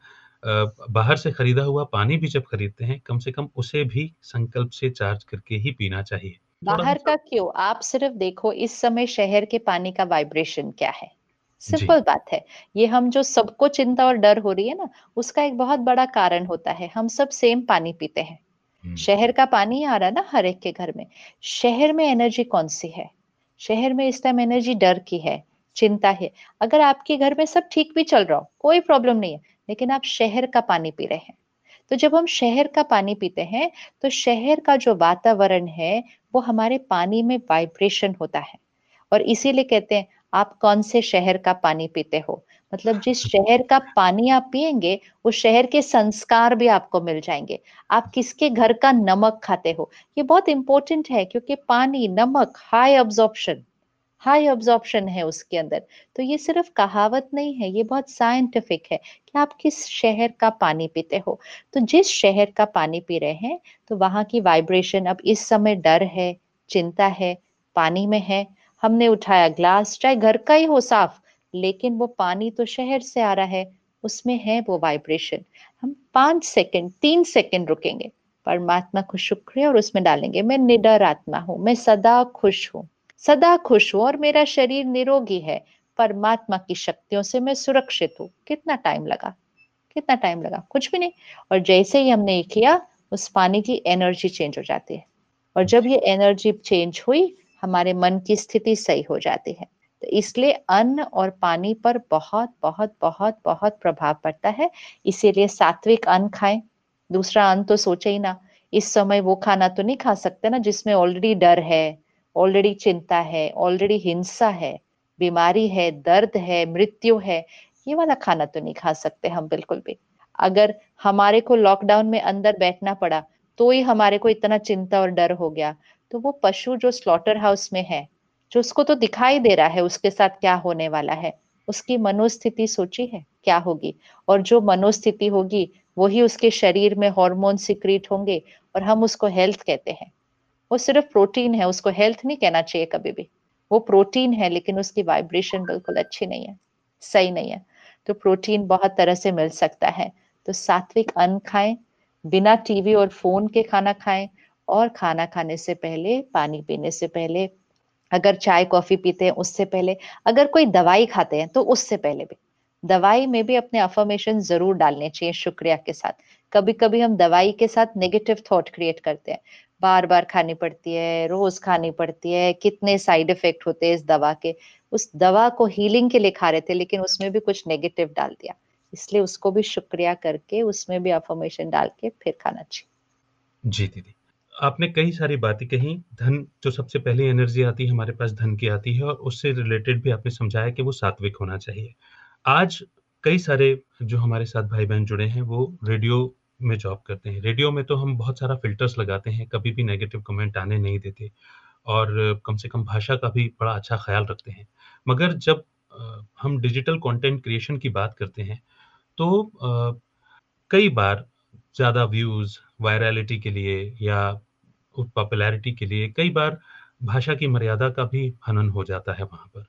बाहर से खरीदा हुआ पानी भी जब खरीदते हैं कम से कम उसे भी संकल्प से चार्ज करके ही पीना चाहिए। बाहर का क्यों? आप सिर्फ़ देखो इस समय शहर के पानी का वाइब्रेशन क्या है। सिंपल बात है। ये हम जो सबको चिंता और डर हो रही है ना उसका एक बहुत बड़ा कारण होता है। हम सब सेम पानी पीते हैं। हम्म। शहर का पानी आ रहा है ना हर एक के घर में। शहर में एनर्जी कौन सी है? शहर में इस टाइम एनर्जी डर की है। चिंता है। अगर आपके घर में सब ठीक भी चल रहा हो कोई प्रॉब्लम नहीं है लेकिन आप शहर का पानी पी रहे हैं। तो जब हम शहर का पानी पीते हैं तो शहर का जो वातावरण है वो हमारे पानी में वाइब्रेशन होता है। और इसीलिए कहते हैं आप कौन से शहर का पानी पीते हो? मतलब जिस शहर का पानी आप पिएँगे उस शहर के संस्कार भी आपको मिल जाएँगे। आप किसके घर का नमक खाते हो? ये बहुत इंपॉर्टेंट है क्योंकि पानी नमक हाई ऑब्जॉर्प्शन हाई ऑब्जॉर्प्शन है उसके अंदर तो ये सिर्फ़ कहावत नहीं है, ये बहुत साइंटिफिक है कि आप किस शहर का पानी पीते हो। तो जिस शहर का पानी पी रहे हैं तो वहाँ की वाइब्रेशन अब इस समय डर है, चिंता है, पानी में है। हमने उठाया ग्लास चाहे घर का ही हो साफ़, लेकिन वो पानी तो शहर से आ रहा है, उसमें है वो वाइब्रेशन हम पाँच सेकंड तीन सेकंड रुकेंगे। परमात्मा को शुक्रिया और उसमें डालेंगे, मैं निडर आत्मा हूँ, मैं सदा खुश हूँ। सदा खुश हूँ और मेरा शरीर निरोगी है। परमात्मा की शक्तियों से मैं सुरक्षित हूँ। कितना टाइम लगा? कितना टाइम लगा? कुछ भी नहीं। और जैसे ही हमने ये किया, उस पानी की एनर्जी चेंज हो जाती है। और जब ये एनर्जी चेंज हुई, हमारे मन की स्थिति सही हो जाती है। तो इसलिए अन्न और पानी पर बहुत बहुत बहुत बहुत प्रभाव पड़ता है। इसीलिए सात्विक अन्न खाएँ। दूसरा अन्न तो सोचे ही ना। इस समय वो खाना तो नहीं खा सकते ना, जिसमें ऑलरेडी डर है। ऑलरेडी चिंता है, ऑलरेडी हिंसा है, बीमारी है, दर्द है, मृत्यु है, ये वाला खाना तो नहीं खा सकते हम बिल्कुल भी। अगर हमारे को लॉकडाउन में अंदर बैठना पड़ा तो ही हमारे को इतना चिंता और डर हो गया। तो वो पशु जो स्लॉटर हाउस में है, जो उसको तो दिखाई दे रहा है, उसके साथ क्या होने वाला है? उसकी मनोस्थिति सोची है? क्या होगी? और जो मनोस्थिति होगी वही उसके शरीर में हार्मोन सिक्रीट होंगे और हम उसको हेल्थ कहते हैं। वो सिर्फ़ प्रोटीन है, उसको हेल्थ नहीं कहना चाहिए कभी भी। वो प्रोटीन है, लेकिन उसकी वाइब्रेशन बिल्कुल अच्छी नहीं है, सही नहीं है। तो प्रोटीन बहुत तरह से मिल सकता है। तो सात्विक अन्न खाएँ, बिना टीवी और फ़ोन के खाना खाएँ, और खाना खाने से पहले, पानी पीने से पहले, अगर चाय, कॉफ़ी पीते हैं, उससे पहले, अगर कोई दवाई खाते हैं तो उससे पहले भी। दवाई में भी अपने अफर्मेशन ज़रूर डालने चाहिए शुक्रिया के साथ। कभी कभी हम दवाई के साथ नेगेटिव थॉट क्रिएट करते हैं। बार बार खानी पड़ती है, रोज खानी पड़ती है, कितने साइड इफ़ेक्ट होते हैं इस दवा के। उस दवा को हीलिंग के लिए खा रहे थे, लेकिन उसमें भी कुछ नेगेटिव डाल दिया। इसलिए उसको भी शुक्रिया करके उसमें भी अफर्मेशन डाल के फिर खाना चाहिए। जी दीदी। आपने कई सारी बातें कही। धन, जो सबसे पहली एनर्जी आती है, हमारे पास धन की आती है, और उससे रिलेटेड भी आपने समझाया कि वो सात्विक होना चाहिए। आज कई सारे जो हमारे साथ भाई बहन जुड़े हैं, वो रेडियो में जॉब करते हैं। रेडियो में तो हम बहुत सारा फिल्टर्स लगाते हैं, कभी भी नेगेटिव कमेंट आने नहीं देते और कम से कम भाषा का भी बड़ा अच्छा ख्याल रखते हैं। मगर जब हम डिजिटल कंटेंट क्रिएशन की बात करते हैं तो कई बार ज़्यादा व्यूज़, वायरलिटी के लिए या पॉपुलैरिटी के लिए कई बार भाषा की मर्यादा का भी हनन हो जाता है वहाँ पर।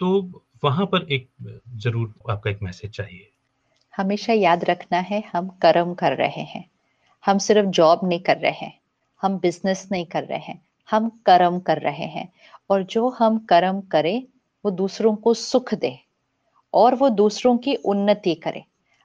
तो वहाँ पर एक, ज़रूर आपका एक मैसेज चाहिए। हमेशा याद रखना है, हम कर्म कर रहे हैं। हम सिर्फ़ जॉब नहीं कर रहे हैं, हम बिज़नेस नहीं कर रहे हैं, हम कर्म कर रहे हैं। और जो हम कर्म करें, वो दूसरों को सुख दे और वो दूसरों की उन्नति करे।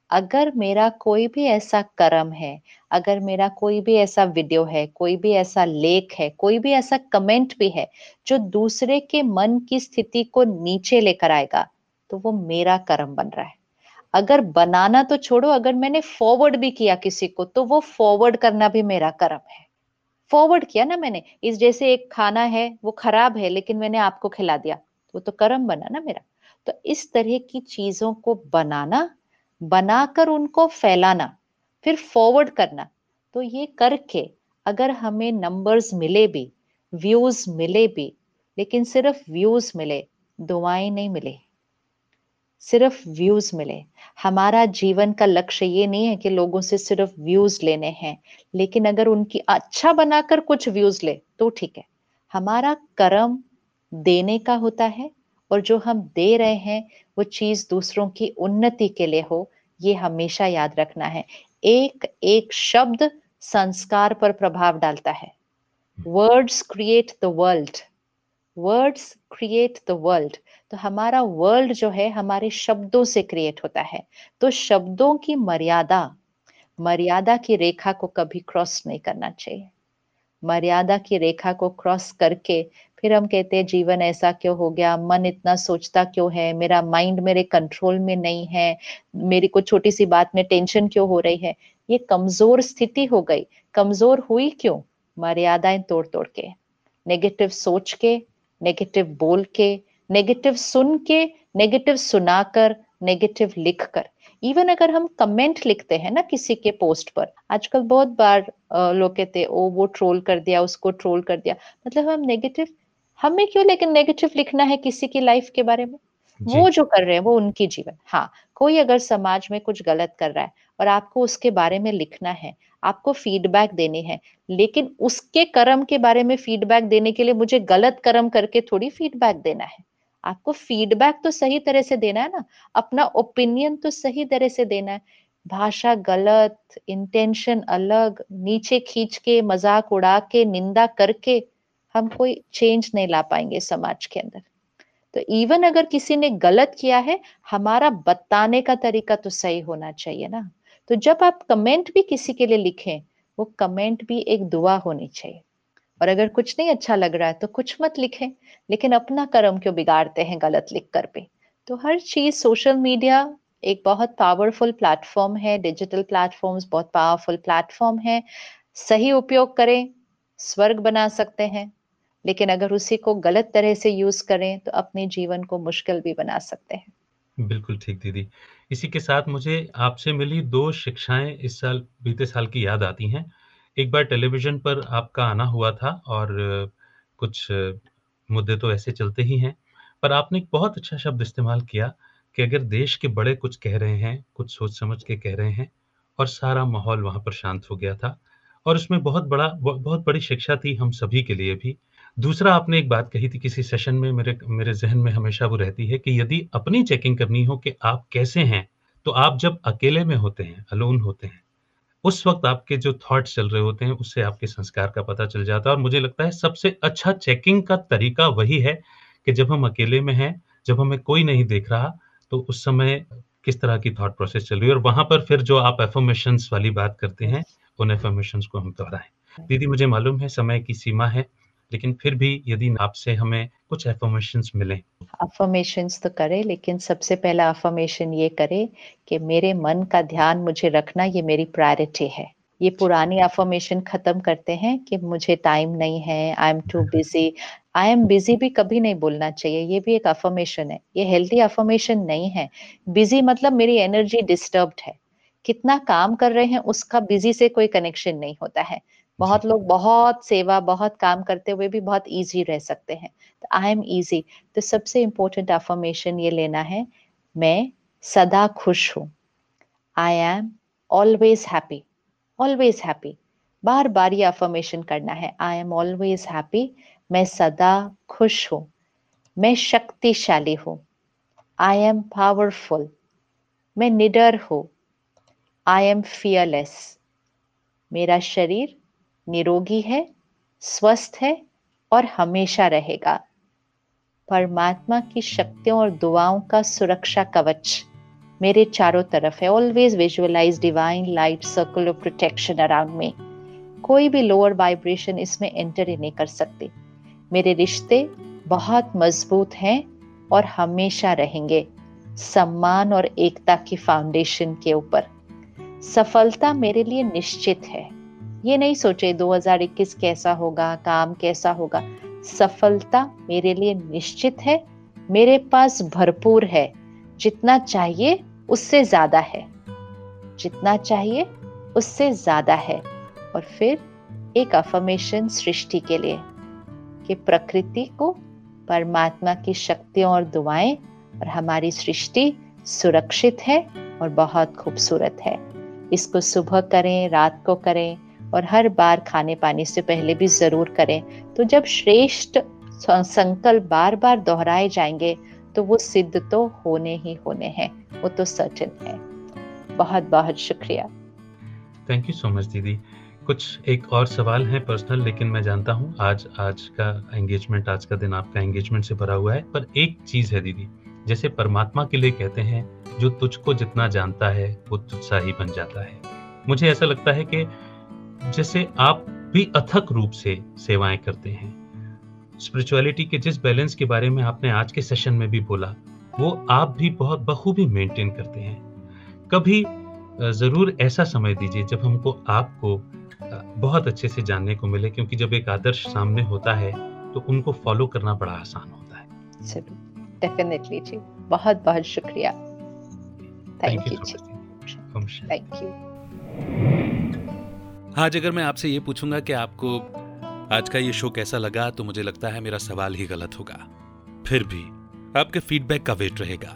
अगर मेरा कोई भी ऐसा कर्म है, अगर मेरा कोई भी ऐसा वीडियो है, कोई भी ऐसा लेख है, कोई भी ऐसा कमेंट भी है, जो दूसरे के मन की स्थिति को नीचे लेकर आएगा तो वो मेरा कर्म बन रहा है। अगर बनाना तो छोड़ो, अगर मैंने फॉरवर्ड भी किया किसी को तो वो फॉरवर्ड करना भी मेरा कर्म है। फॉरवर्ड किया ना मैंने, इस जैसे एक खाना है, वो खराब है, लेकिन मैंने आपको खिला दिया, वो तो कर्म बना ना मेरा। तो इस तरह की चीज़ों को बनाना बनाकर उनको फैलाना, फिर फॉरवर्ड करना। तो ये करके अगर हमें नंबर्स मिले भी व्यूज़ मिले भी, लेकिन सिर्फ़ व्यूज़ मिले, दुआएँ नहीं मिले। सिर्फ़ व्यूज़ मिले। हमारा जीवन का लक्ष्य ये नहीं है कि लोगों से सिर्फ़ व्यूज़ लेने हैं, लेकिन अगर उनकी अच्छा बनाकर कुछ व्यूज़ ले तो ठीक है। हमारा कर्म देने का होता है, और जो हम दे रहे हैं, वो चीज़ दूसरों की उन्नति के लिए हो ये हमेशा याद रखना है। एक एक शब्द संस्कार पर प्रभाव डालता है। Words create the world words create the world तो हमारा वर्ल्ड जो है हमारे शब्दों से क्रिएट होता है। तो शब्दों की मर्यादा मर्यादा की रेखा को कभी क्रॉस नहीं करना चाहिए। मर्यादा की रेखा को क्रॉस करके फिर हम कहते हैं, जीवन ऐसा क्यों हो गया? मन इतना सोचता क्यों है? मेरा माइंड मेरे कंट्रोल में नहीं है। मेरी को छोटी सी बात में टेंशन क्यों हो रही है? ये कमज़ोर स्थिति हो गई। कमज़ोर हुई क्यों? मर्यादाएँ तोड़ तोड़ के। नेगेटिव सोच के नेगेटिव बोल के नेगेटिव सुन के नेगेटिव सुनाकर नेगेटिव लिख कर। इवन अगर हम कमेंट लिखते हैं ना किसी के पोस्ट पर, आजकल बहुत बार लोग कहते हैं, ओ, वो ट्रोल कर दिया, उसको ट्रोल कर दिया। मतलब हम नेगेटिव हमें क्यों लेकिन नेगेटिव लिखना है किसी की लाइफ के बारे में? वो जो कर रहे हैं वो उनकी जीवन। हाँ कोई अगर समाज में कुछ गलत कर रहा है और आपको उसके बारे में लिखना है आपको फीडबैक देनी है लेकिन उसके कर्म के बारे में फीडबैक देने के लिए मुझे गलत कर्म करके थोड़ी फीडबैक देना है। आपको फीडबैक तो सही तरह से देना है ना अपना ओपिनियन तो सही तरह से देना है। भाषा गलत इंटेंशन अलग नीचे खींच के मज़ाक उड़ा के निंदा करके हम कोई चेंज नहीं ला पाएँगे समाज के अंदर। तो इवन अगर किसी ने गलत किया है, हमारा बताने का तरीका तो सही होना चाहिए ना। तो जब आप कमेंट भी किसी के लिए लिखें, वो कमेंट भी एक दुआ होनी चाहिए। और अगर कुछ नहीं अच्छा लग रहा है तो कुछ मत लिखें, लेकिन अपना कर्म क्यों बिगाड़ते हैं गलत लिख कर भी तो हर चीज़ सोशल मीडिया एक बहुत पावरफुल प्लेटफॉर्म है डिजिटल प्लेटफॉर्म्स बहुत पावरफुल प्लेटफॉर्म है। सही उपयोग करें, स्वर्ग बना सकते हैं। लेकिन अगर उसी को गलत तरह से यूज़ करें तो अपने जीवन को मुश्किल भी बना सकते हैं। बिल्कुल ठीक दीदी। इसी के साथ मुझे आपसे मिली दो शिक्षाएँ इस साल बीते साल की याद आती हैं। एक बार टेलीविज़न पर आपका आना हुआ था और कुछ मुद्दे तो ऐसे चलते ही हैं, पर आपने एक बहुत अच्छा शब्द इस्तेमाल किया कि अगर देश के बड़े कुछ कह रहे हैं, कुछ सोच समझ के कह रहे हैं और सारा माहौल वहाँ पर शांत हो गया था और उसमें बहुत बड़ा बहुत बड़ी शिक्षा थी हम सभी के लिए भी। दूसरा आपने एक बात कही थी किसी सेशन में मेरे मेरे ज़हन में हमेशा वो रहती है कि यदि अपनी चेकिंग करनी हो कि आप कैसे हैं, तो आप जब अकेले में होते हैं, अलोन होते हैं, उस वक्त आपके जो थॉट्स चल रहे होते हैं उससे आपके संस्कार का पता चल जाता है और मुझे लगता है सबसे अच्छा चेकिंग का तरीका वही है कि जब हम अकेले में हैं जब हमें कोई नहीं देख रहा तो उस समय किस तरह की थॉट प्रोसेस चल रही है और वहाँ पर फिर जो आप एफर्मेशन वाली बात करते हैं उन एफर्मेशन को हम दोहराएँ। दीदी मुझे मालूम है समय की सीमा है लेकिन फिर भी यदि आपसे हमें कुछ अफर्मेशन मिले। अफर्मेशन तो करे, लेकिन सबसे पहला अफर्मेशन ये करे कि मेरे मन का ध्यान मुझे रखना ये मेरी प्रायोरिटी है। ये पुरानी अफर्मेशन खत्म करते हैं कि मुझे टाइम नहीं है I am too busy I am busy भी कभी नहीं बोलना चाहिए, ये भी एक अफर्मेशन है। ये हेल्थी अफर्मेशन नहीं है। बिज़ी मतलब मेरी एनर्जी डिस्टर्ब्ड है। कितना काम कर रहे हैं, उसका बिज़ी से कोई कनेक्शन नहीं होता है। बहुत लोग बहुत सेवा, बहुत काम करते हुए भी बहुत इजी रह सकते हैं। तो आई एम इजी तो सबसे इंपॉर्टेंट अफर्मेशन ये लेना है, मैं सदा खुश हूँ। I am always happy always happy बार बार ये अफर्मेशन करना है। आई एम ऑलवेज हैप्पी मैं सदा खुश हूँ। मैं शक्तिशाली हूँ। आई एम पावरफुल मैं निडर हूँ। आई एम फियरलेस मेरा शरीर निरोगी है, स्वस्थ है और हमेशा रहेगा। परमात्मा की शक्तियों और दुआओं का सुरक्षा कवच मेरे चारों तरफ़ है। Always visualise divine light circle of protection around में कोई भी लोअर वाइब्रेशन इसमें एंटर ही नहीं कर सकती। मेरे रिश्ते बहुत मज़बूत हैं और हमेशा रहेंगे। सम्मान और एकता की फाउंडेशन के ऊपर। सफलता मेरे लिए निश्चित है। ये नहीं सोचे 2021 कैसा होगा, काम कैसा होगा। सफलता मेरे लिए निश्चित है, मेरे पास भरपूर है। जितना चाहिए उससे ज़्यादा है। जितना चाहिए उससे ज़्यादा है। और फिर एक अफर्मेशन सृष्टि के लिए कि प्रकृति को परमात्मा की शक्तियों और दुआएँ और हमारी सृष्टि सुरक्षित है और बहुत खूबसूरत है। इसको सुबह करें, रात को करें और हर बार खाने पानी से पहले भी ज़रूर करें। तो जब श्रेष्ठ संकल्प बार बार दोहराए जाएँगे तो वो सिद्ध तो होने ही होने हैं। वो तो सर्टेन है। बहुत बहुत शुक्रिया। थैंक यू सो मच दीदी कुछ एक और सवाल है पर्सनल लेकिन मैं जानता हूँ आज आज का एंगेजमेंट आज का दिन आपका एंगेजमेंट से भरा हुआ है। पर एक चीज़ है दीदी जैसे परमात्मा के लिए कहते हैं, जो तुझको जितना जानता है, वो तुझसा ही बन जाता है। मुझे ऐसा लगता है कि जैसे आप भी अथक रूप से सेवाएँ करते हैं। स्पिरिचुअलिटी के जिस बैलेंस के बारे में आपने आज के सेशन में भी बोला वो आप भी बहुत बखूबी मेंटेन करते हैं। कभी ज़रूर ऐसा समय दीजिए जब हमको आपको बहुत अच्छे से जानने को मिले क्योंकि जब एक आदर्श सामने होता है तो उनको फॉलो करना बड़ा आसान होता है। डेफिनेटली जी। बहुत बहुत शुक्रिया। थैंक यू थैंक यू आज अगर मैं आपसे ये पूछूँगा कि आपको आज का ये शो कैसा लगा तो मुझे लगता है मेरा सवाल ही गलत होगा। फिर भी, आपके फीडबैक का वेट रहेगा।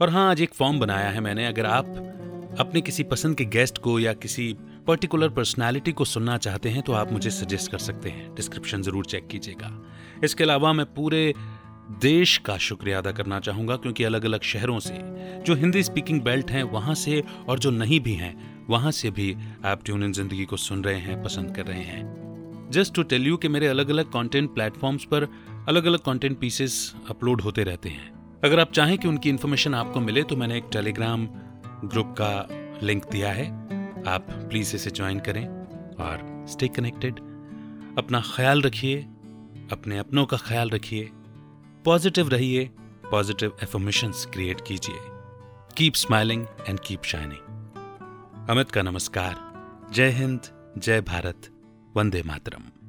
और हाँ आज एक फॉर्म बनाया है मैंने, अगर आप अपने किसी पसंद के गेस्ट को या किसी पर्टिकुलर पर्सनालिटी को सुनना चाहते हैं तो आप मुझे सजेस्ट कर सकते हैं। डिस्क्रिप्शन ज़रूर चेक कीजिएगा। इसके अलावा मैं पूरे देश का शुक्रिया अदा करना चाहूँगा, क्योंकि अलग अलग शहरों से जो हिंदी स्पीकिंग बेल्ट हैं, वहाँ से और जो नहीं भी हैं वहाँ से भी आप ट्यून इन ज़िंदगी को सुन रहे हैं, पसंद कर रहे हैं। जस्ट टू टेल यू कि मेरे अलग अलग कंटेंट प्लेटफॉर्म्स पर अलग अलग कंटेंट पीसेस अपलोड होते रहते हैं। अगर आप चाहें कि उनकी इन्फॉर्मेशन आपको मिले तो मैंने एक टेलीग्राम ग्रुप का लिंक दिया है। आप प्लीज़ इसे ज्वाइन करें और स्टे कनेक्टेड अपना ख्याल रखिए, अपने अपनों का ख्याल रखिए। पॉजिटिव रहिए पॉजिटिव एफर्मेशंस क्रिएट कीजिए। Keep smiling and keep shining Amit का नमस्कार। जय हिंद जय भारत वंदे मातरम।